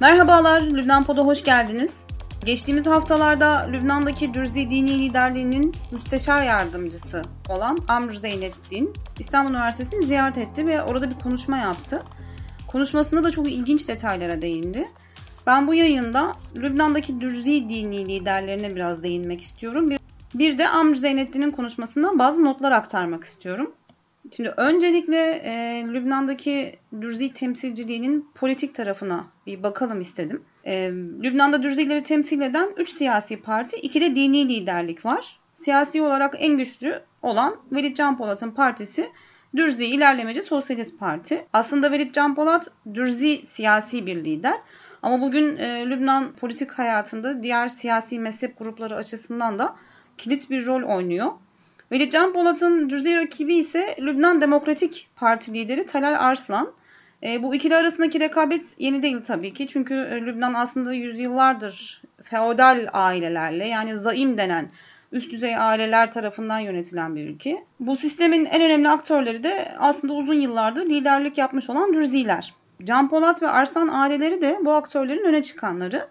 Merhabalar, Lübnan Pod'a hoş geldiniz. Geçtiğimiz haftalarda Lübnan'daki Dürzi Dini Liderliği'nin müsteşar yardımcısı olan Amr Zeynettin İstanbul Üniversitesi'ni ziyaret etti ve orada bir konuşma yaptı. Konuşmasında da çok ilginç detaylara değindi. Ben bu yayında Lübnan'daki Dürzi dini liderlerine biraz değinmek istiyorum. Bir, de Amr Zeynettin'in konuşmasından bazı notlar aktarmak istiyorum. Şimdi öncelikle e, Lübnan'daki Dürzi temsilciliğinin politik tarafına bir bakalım istedim. E, Lübnan'da Dürzileri temsil eden 3 siyasi parti, 2 de dini liderlik var. Siyasi olarak en güçlü olan Velid Can Polat'ın partisi Dürzi İlerlemeci Sosyalist Parti. Aslında Velid Can Polat Dürzi siyasi bir lider. Ama bugün e, Lübnan politik hayatında diğer siyasi mezhep grupları açısından da kilit bir rol oynuyor. Velid Can Polat'ın cüz'i rakibi ise Lübnan Demokratik Parti lideri Talal Arslan. E, bu ikili arasındaki rekabet yeni değil tabii ki. Çünkü e, Lübnan aslında yüzyıllardır feodal ailelerle yani zaim denen üst düzey aileler tarafından yönetilen bir ülke. Bu sistemin en önemli aktörleri de aslında uzun yıllardır liderlik yapmış olan Dürziler. Can Polat ve Arslan aileleri de bu aktörlerin öne çıkanları.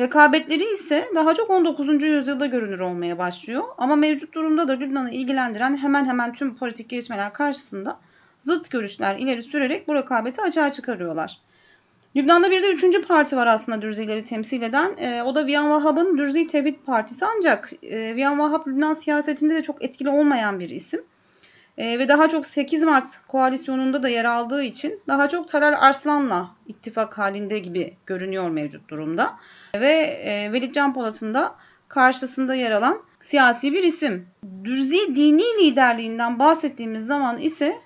Rekabetleri ise daha çok 19. yüzyılda görünür olmaya başlıyor. Ama mevcut durumda da Lübnan'ı ilgilendiren hemen hemen tüm politik gelişmeler karşısında zıt görüşler ileri sürerek bu rekabeti açığa çıkarıyorlar. Lübnan'da bir de üçüncü parti var aslında Dürzileri temsil eden. E, o da Viyan Vahab'ın Dürzi Tevhid Partisi ancak e, Viyan Vahab Lübnan siyasetinde de çok etkili olmayan bir isim. E, ve daha çok 8 Mart koalisyonunda da yer aldığı için daha çok Tarar Arslan'la ittifak halinde gibi görünüyor mevcut durumda. Ve e, Velid Can Polat'ın da karşısında yer alan siyasi bir isim. Dürzi dini liderliğinden bahsettiğimiz zaman ise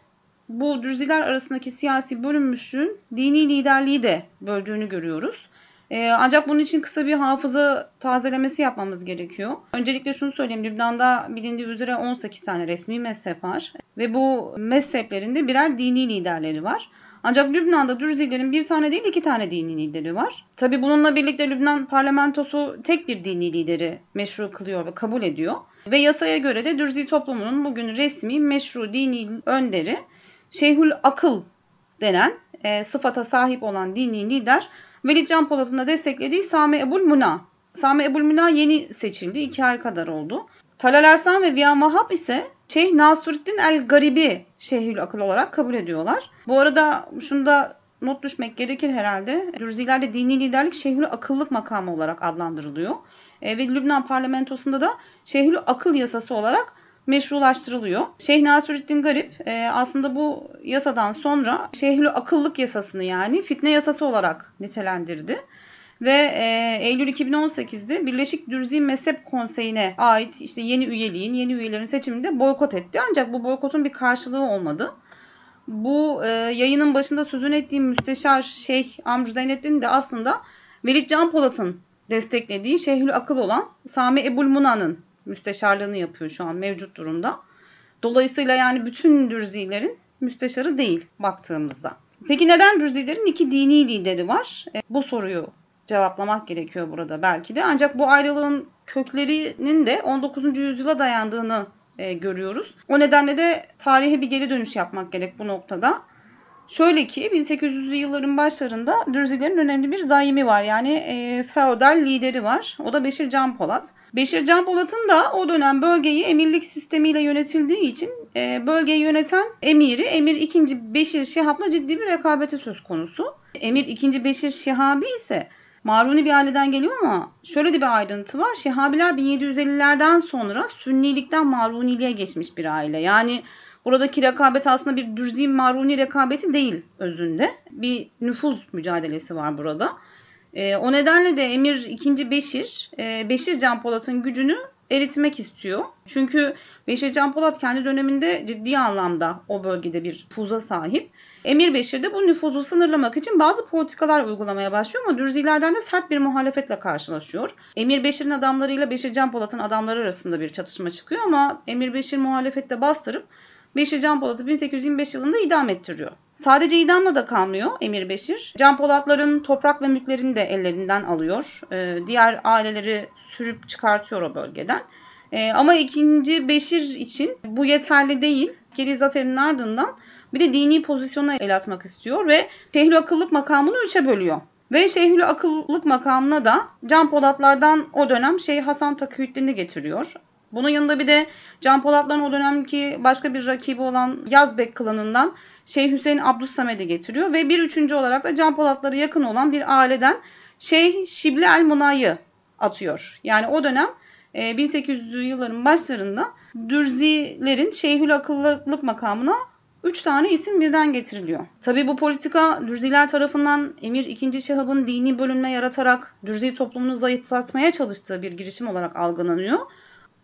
bu Dürziler arasındaki siyasi bölünmüşlüğün dini liderliği de böldüğünü görüyoruz. Ee, ancak bunun için kısa bir hafıza tazelemesi yapmamız gerekiyor. Öncelikle şunu söyleyeyim. Lübnan'da bilindiği üzere 18 tane resmi mezhep var. Ve bu mezheplerinde birer dini liderleri var. Ancak Lübnan'da Dürzilerin bir tane değil iki tane dini lideri var. Tabi bununla birlikte Lübnan parlamentosu tek bir dini lideri meşru kılıyor ve kabul ediyor. Ve yasaya göre de Dürzi toplumunun bugün resmi meşru dini önderi Şeyhül Akıl denen e, sıfata sahip olan dini lider Velid Can Polat'ın da desteklediği Sami Ebul Muna. Sami Ebul Muna yeni seçildi. iki ay kadar oldu. Talal Ersan ve Viyan Vahap ise Şeyh Nasruddin El Garibi Şeyhül Akıl olarak kabul ediyorlar. Bu arada şunu da not düşmek gerekir herhalde. Dürzilerde dini liderlik Şeyhül Akıllık makamı olarak adlandırılıyor. E, ve Lübnan parlamentosunda da Şeyhül Akıl yasası olarak meşrulaştırılıyor. Şeyh Nasruddin Garip e, aslında bu yasadan sonra Şeyhül Akıllık yasasını yani fitne yasası olarak nitelendirdi ve e, Eylül 2018'de Birleşik Dürzi Mezhep Konseyi'ne ait işte yeni üyeliğin, yeni üyelerin seçiminde boykot etti. Ancak bu boykotun bir karşılığı olmadı. Bu e, yayının başında sözünü ettiğim müsteşar Şeyh Amr Zeynettin de aslında Velid Can Polat'ın desteklediği Şeyhül Akıl olan Sami Ebul Muna'nın müsteşarlığını yapıyor şu an mevcut durumda. Dolayısıyla yani bütün Dürzilerin müsteşarı değil baktığımızda. Peki neden Dürzilerin iki dini lideri var? E, bu soruyu cevaplamak gerekiyor burada belki de. Ancak bu ayrılığın köklerinin de 19. yüzyıla dayandığını e, görüyoruz. O nedenle de tarihe bir geri dönüş yapmak gerek bu noktada. Şöyle ki 1800'lü yılların başlarında Dürzilerin önemli bir zaimi var. Yani e, feodal lideri var. O da Beşir Can Polat. Beşir Can Polat'ın da o dönem bölgeyi emirlik sistemiyle yönetildiği için e, bölgeyi yöneten emiri Emir II. Beşir Şihab'la ciddi bir rekabeti söz konusu. Emir II. Beşir Şihabi ise Maruni bir aileden geliyor ama şöyle de bir ayrıntı var. Şehabiler 1750'lerden sonra Sünnilikten Maruniliğe geçmiş bir aile. Yani buradaki rekabet aslında bir Dürzi Maruni rekabeti değil özünde. Bir nüfuz mücadelesi var burada. E, o nedenle de Emir II. Beşir, e, Beşir Can Polat'ın gücünü eritmek istiyor. Çünkü Beşir Can Polat kendi döneminde ciddi anlamda o bölgede bir nüfuza sahip. Emir Beşir de bu nüfuzu sınırlamak için bazı politikalar uygulamaya başlıyor ama Dürzilerden de sert bir muhalefetle karşılaşıyor. Emir Beşir'in adamlarıyla Beşir Can Polat'ın adamları arasında bir çatışma çıkıyor ama Emir Beşir muhalefette bastırıp Beşir Can Polat'ı 1825 yılında idam ettiriyor. Sadece idamla da kalmıyor Emir Beşir. Can Polatların toprak ve mülklerini de ellerinden alıyor. Ee, diğer aileleri sürüp çıkartıyor o bölgeden. Ee, ama ikinci Beşir için bu yeterli değil. Geri zaferin ardından bir de dini pozisyona el atmak istiyor ve şehri akıllık makamını üçe bölüyor. Ve Şeyhül Akıllık makamına da Can Polatlardan o dönem Şeyh Hasan Takıyüddin'i getiriyor. Bunun yanında bir de Can Polatların o dönemki başka bir rakibi olan Yazbek klanından Şeyh Hüseyin Abdüssamed'i getiriyor. Ve bir üçüncü olarak da Can Polatlara yakın olan bir aileden Şeyh Şibli El Munay'ı atıyor. Yani o dönem 1800'lü e, yılların başlarında Dürzilerin Şeyhül Akıllılık makamına 3 tane isim birden getiriliyor. Tabi bu politika Dürziler tarafından Emir II. Şahab'ın dini bölünme yaratarak Dürzi toplumunu zayıflatmaya çalıştığı bir girişim olarak algılanıyor.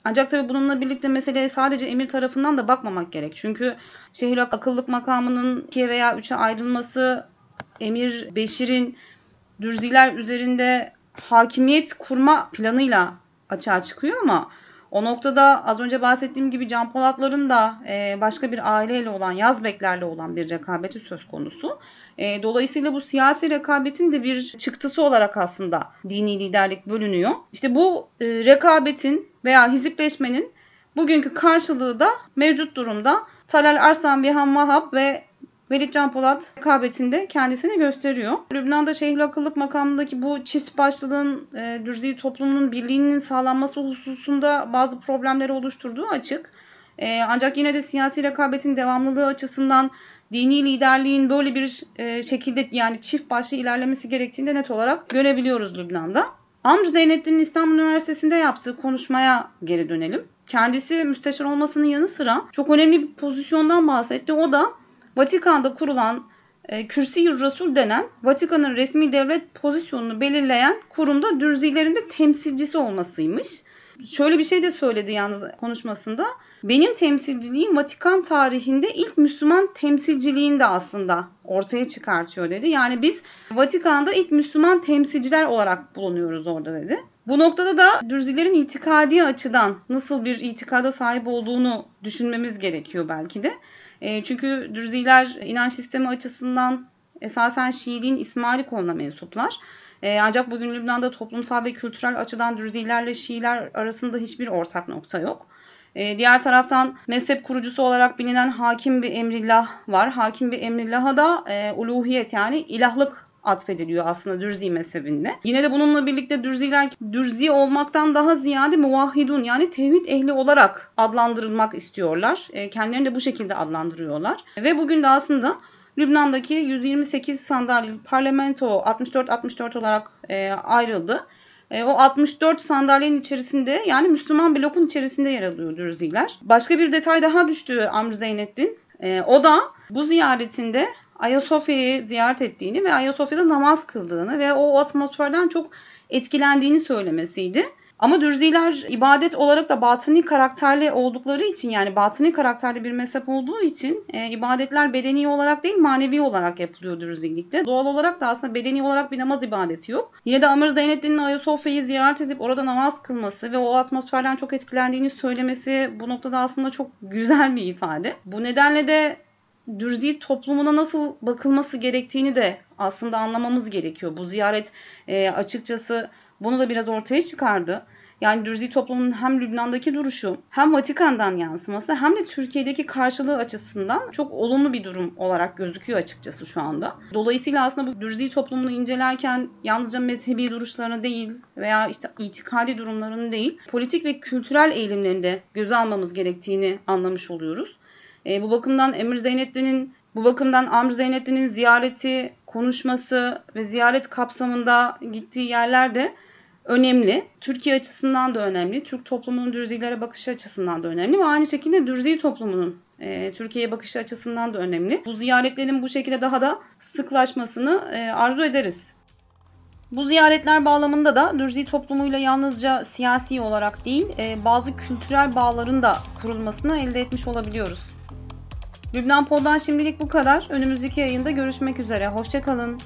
Ancak tabi bununla birlikte meseleye sadece emir tarafından da bakmamak gerek. Çünkü şehir akıllık makamının 2'ye veya 3'e ayrılması Emir Beşir'in Dürziler üzerinde hakimiyet kurma planıyla açığa çıkıyor ama o noktada az önce bahsettiğim gibi Can Polatların da e, başka bir aileyle olan, Yazbeklerle olan bir rekabeti söz konusu. E, dolayısıyla bu siyasi rekabetin de bir çıktısı olarak aslında dini liderlik bölünüyor. İşte bu e, rekabetin veya hizipleşmenin bugünkü karşılığı da mevcut durumda Talal Arslan Bihan Vahap ve Velid Polat rekabetinde kendisini gösteriyor. Lübnan'da Şeyhül Akıllık makamındaki bu çift başlılığın e, Dürzi toplumunun birliğinin sağlanması hususunda bazı problemleri oluşturduğu açık. E, ancak yine de siyasi rekabetin devamlılığı açısından dini liderliğin böyle bir e, şekilde yani çift başlı ilerlemesi gerektiğini net olarak görebiliyoruz Lübnan'da. Amr Zeynettin'in İstanbul Üniversitesi'nde yaptığı konuşmaya geri dönelim. Kendisi müsteşar olmasının yanı sıra çok önemli bir pozisyondan bahsetti. O da Vatikan'da kurulan e, Kürsi Rasul denen Vatikan'ın resmi devlet pozisyonunu belirleyen kurumda dürzilerin de temsilcisi olmasıymış. Şöyle bir şey de söyledi yalnız konuşmasında. Benim temsilciliğim Vatikan tarihinde ilk Müslüman temsilciliğini de aslında ortaya çıkartıyor dedi. Yani biz Vatikan'da ilk Müslüman temsilciler olarak bulunuyoruz orada dedi. Bu noktada da dürzilerin itikadi açıdan nasıl bir itikada sahip olduğunu düşünmemiz gerekiyor belki de. E, çünkü Dürziler inanç sistemi açısından esasen Şiiliğin İsmaili koluna mensuplar. E, ancak bugün Lübnan'da toplumsal ve kültürel açıdan Dürzilerle Şiiler arasında hiçbir ortak nokta yok. E, diğer taraftan mezhep kurucusu olarak bilinen Hakim bir Emrillah var. Hakim bir Emrillah'a da uluhiyet yani ilahlık atfediliyor aslında Dürzi mezhebinde. Yine de bununla birlikte Dürziler Dürzi olmaktan daha ziyade muvahhidun yani tevhid ehli olarak adlandırılmak istiyorlar. E, kendilerini de bu şekilde adlandırıyorlar. Ve bugün de aslında Lübnan'daki 128 sandalye parlamento 64-64 olarak e, ayrıldı. E, o 64 sandalyenin içerisinde yani Müslüman blokun içerisinde yer alıyor Dürziler. Başka bir detay daha düştü Amr Zeynettin. E, o da bu ziyaretinde Ayasofya'yı ziyaret ettiğini ve Ayasofya'da namaz kıldığını ve o atmosferden çok etkilendiğini söylemesiydi. Ama Dürziler ibadet olarak da batıni karakterli oldukları için yani batıni karakterli bir mezhep olduğu için e, ibadetler bedeni olarak değil manevi olarak yapılıyor Dürzilikte. Doğal olarak da aslında bedeni olarak bir namaz ibadeti yok. Yine de Amr Zeynettin'in Ayasofya'yı ziyaret edip orada namaz kılması ve o atmosferden çok etkilendiğini söylemesi bu noktada aslında çok güzel bir ifade. Bu nedenle de Dürzi toplumuna nasıl bakılması gerektiğini de aslında anlamamız gerekiyor. Bu ziyaret e, açıkçası bunu da biraz ortaya çıkardı. Yani Dürzi toplumunun hem Lübnan'daki duruşu hem Vatikan'dan yansıması hem de Türkiye'deki karşılığı açısından çok olumlu bir durum olarak gözüküyor açıkçası şu anda. Dolayısıyla aslında bu Dürzi toplumunu incelerken yalnızca mezhebi duruşlarını değil veya işte itikadi durumlarını değil politik ve kültürel eğilimlerini de göze almamız gerektiğini anlamış oluyoruz. E, bu bakımdan Emir Zeynettin'in bu bakımdan Amr Zeynettin'in ziyareti, konuşması ve ziyaret kapsamında gittiği yerler de önemli. Türkiye açısından da önemli. Türk toplumunun dürzilere bakışı açısından da önemli ve aynı şekilde dürzi toplumunun e, Türkiye'ye bakışı açısından da önemli. Bu ziyaretlerin bu şekilde daha da sıklaşmasını e, arzu ederiz. Bu ziyaretler bağlamında da Dürzi toplumuyla yalnızca siyasi olarak değil, e, bazı kültürel bağların da kurulmasını elde etmiş olabiliyoruz. Lübnan Pod'dan şimdilik bu kadar. Önümüzdeki yayında görüşmek üzere. Hoşçakalın.